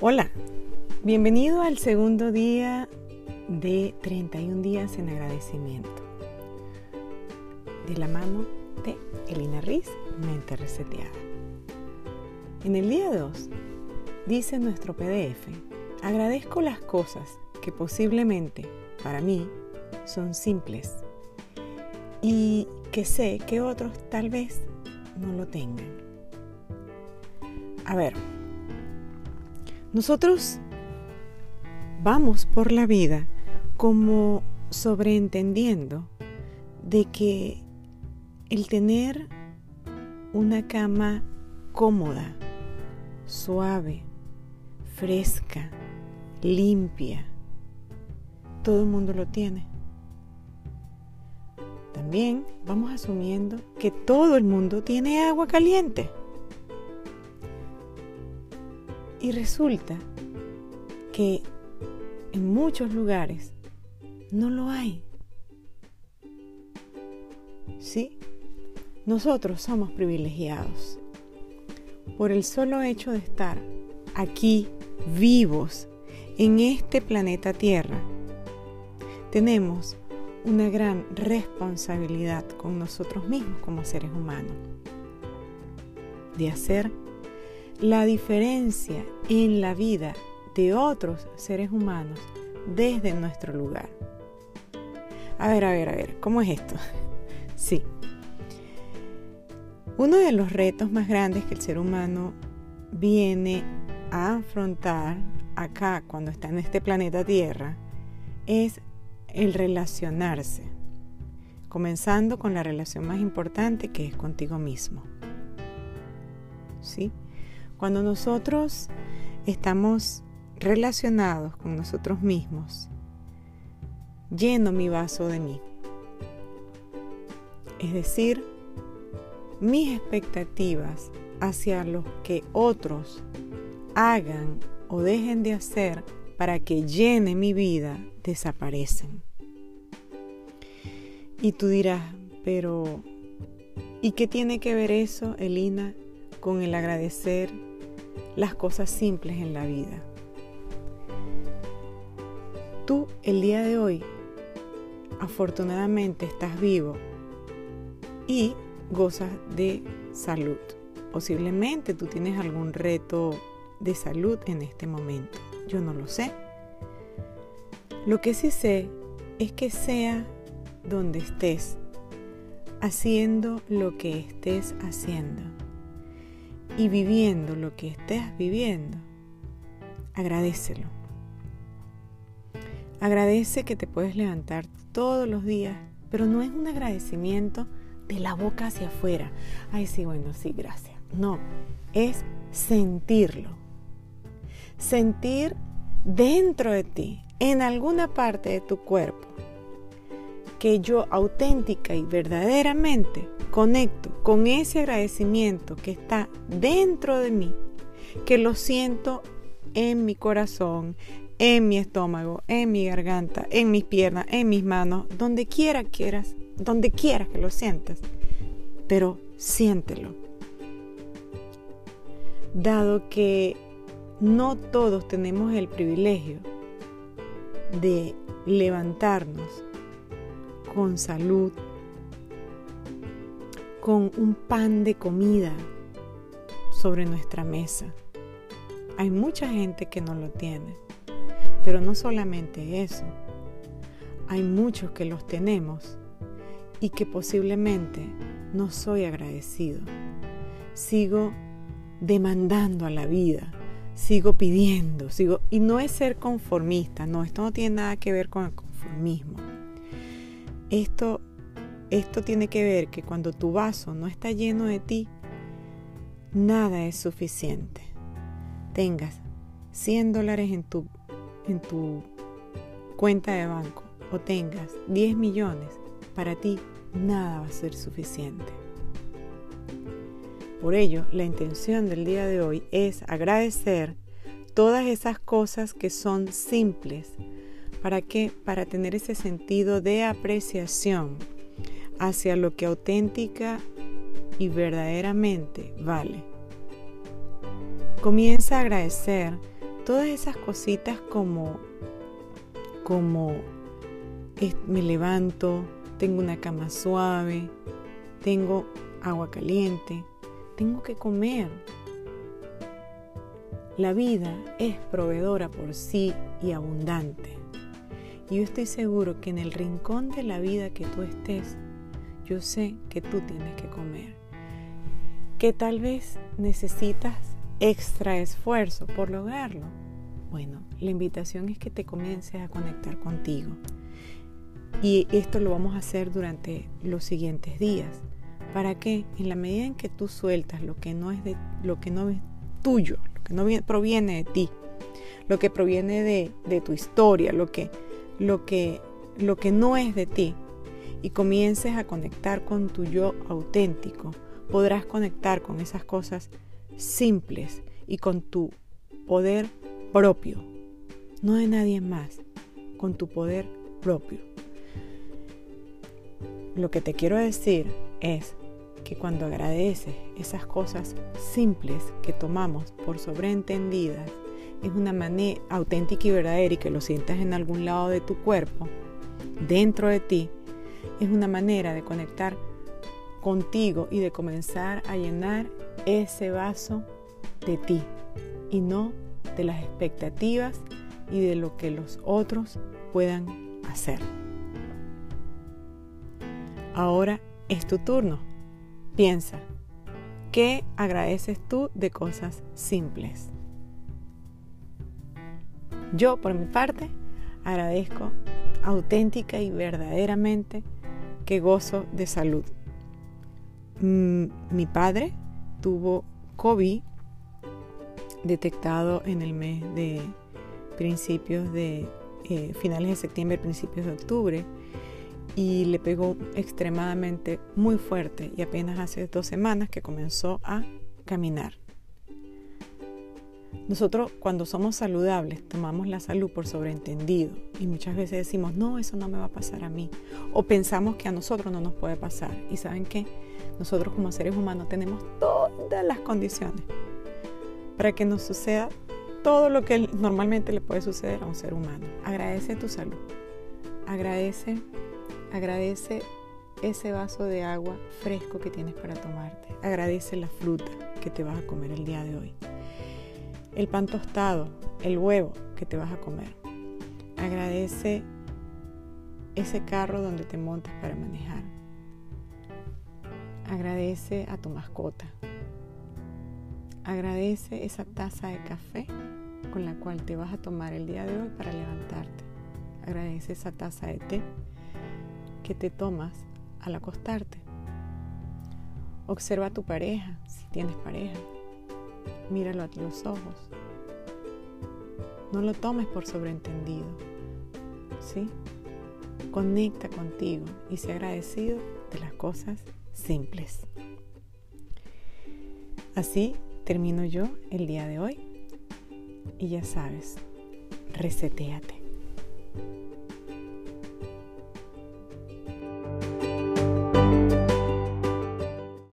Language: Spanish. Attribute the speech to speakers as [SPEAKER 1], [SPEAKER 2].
[SPEAKER 1] Hola, bienvenido al segundo día de 31 días en agradecimiento. De la mano de Elina Riz, Mente Reseteada. En el día 2 dice nuestro PDF, agradezco las cosas que posiblemente para mí son simples y que sé que otros tal vez no lo tengan. A ver, nosotros vamos por la vida como sobreentendiendo de que el tener una cama cómoda, suave, fresca, limpia, todo el mundo lo tiene. También vamos asumiendo que todo el mundo tiene agua caliente. Y resulta que en muchos lugares no lo hay. Sí, nosotros somos privilegiados por el solo hecho de estar aquí vivos en este planeta Tierra. Tenemos una gran responsabilidad con nosotros mismos como seres humanos de hacer la diferencia en la vida de otros seres humanos desde nuestro lugar. A ver, a ver, a ver, ¿cómo es esto? Sí. Uno de los retos más grandes que el ser humano viene a afrontar acá cuando está en este planeta Tierra es el relacionarse, comenzando con la relación más importante que es contigo mismo. ¿Sí? Cuando nosotros estamos relacionados con nosotros mismos, lleno mi vaso de mí. Es decir, mis expectativas hacia lo que otros hagan o dejen de hacer para que llene mi vida desaparecen. Y tú dirás, pero ¿y qué tiene que ver eso, Elina, con el agradecer las cosas simples en la vida. Tú el día de hoy afortunadamente estás vivo y gozas de salud. Posiblemente tú tienes algún reto de salud en este momento. Yo no lo sé. Lo que sí sé es que sea donde estés, haciendo lo que estés haciendo y viviendo lo que estés viviendo, agradecelo. Agradece que te puedes levantar todos los días, pero no es un agradecimiento de la boca hacia afuera. Ay, sí, bueno, sí, gracias. No, es sentirlo. Sentir dentro de ti, en alguna parte de tu cuerpo, que yo auténtica y verdaderamente conecto con ese agradecimiento que está dentro de mí, que lo siento en mi corazón, en mi estómago, en mi garganta, en mis piernas, en mis manos, donde quiera quieras, donde quieras que lo sientas, pero siéntelo. Dado que no todos tenemos el privilegio de levantarnos con salud, con un pan de comida sobre nuestra mesa. Hay mucha gente que no lo tiene, pero no solamente eso. Hay muchos que los tenemos y que posiblemente no soy agradecido. Sigo demandando a la vida, sigo pidiendo, sigo y no es ser conformista, no, esto no tiene nada que ver con el conformismo. Esto esto tiene que ver que cuando tu vaso no está lleno de ti, nada es suficiente. Tengas 100 dólares en tu, en tu cuenta de banco o tengas 10 millones, para ti nada va a ser suficiente. Por ello, la intención del día de hoy es agradecer todas esas cosas que son simples. ¿Para qué? Para tener ese sentido de apreciación hacia lo que auténtica y verdaderamente vale. Comienza a agradecer todas esas cositas como, como me levanto, tengo una cama suave, tengo agua caliente, tengo que comer. La vida es proveedora por sí y abundante. Y yo estoy seguro que en el rincón de la vida que tú estés, yo sé que tú tienes que comer. Que tal vez necesitas extra esfuerzo por lograrlo. Bueno, la invitación es que te comiences a conectar contigo. Y esto lo vamos a hacer durante los siguientes días. ¿Para que En la medida en que tú sueltas lo que no es de lo que no es tuyo, lo que no proviene de ti, lo que proviene de, de tu historia, lo que, lo, que, lo que no es de ti, y comiences a conectar con tu yo auténtico, podrás conectar con esas cosas simples y con tu poder propio, no de nadie más, con tu poder propio. Lo que te quiero decir es que cuando agradeces esas cosas simples que tomamos por sobreentendidas, es una manera auténtica y verdadera y que lo sientas en algún lado de tu cuerpo, dentro de ti, es una manera de conectar contigo y de comenzar a llenar ese vaso de ti y no de las expectativas y de lo que los otros puedan hacer. Ahora es tu turno. Piensa, ¿qué agradeces tú de cosas simples? Yo, por mi parte, agradezco auténtica y verdaderamente que gozo de salud. Mm, mi padre tuvo COVID detectado en el mes de principios de eh, finales de septiembre, principios de octubre y le pegó extremadamente muy fuerte y apenas hace dos semanas que comenzó a caminar. Nosotros cuando somos saludables tomamos la salud por sobreentendido y muchas veces decimos, no, eso no me va a pasar a mí. O pensamos que a nosotros no nos puede pasar. Y saben que nosotros como seres humanos tenemos todas las condiciones para que nos suceda todo lo que normalmente le puede suceder a un ser humano. Agradece tu salud. Agradece, agradece ese vaso de agua fresco que tienes para tomarte. Agradece la fruta que te vas a comer el día de hoy el pan tostado, el huevo que te vas a comer. Agradece ese carro donde te montas para manejar. Agradece a tu mascota. Agradece esa taza de café con la cual te vas a tomar el día de hoy para levantarte. Agradece esa taza de té que te tomas al acostarte. Observa a tu pareja, si tienes pareja míralo a los ojos. No lo tomes por sobreentendido. ¿Sí? Conecta contigo y sé agradecido de las cosas simples. Así termino yo el día de hoy y ya sabes, reseteate.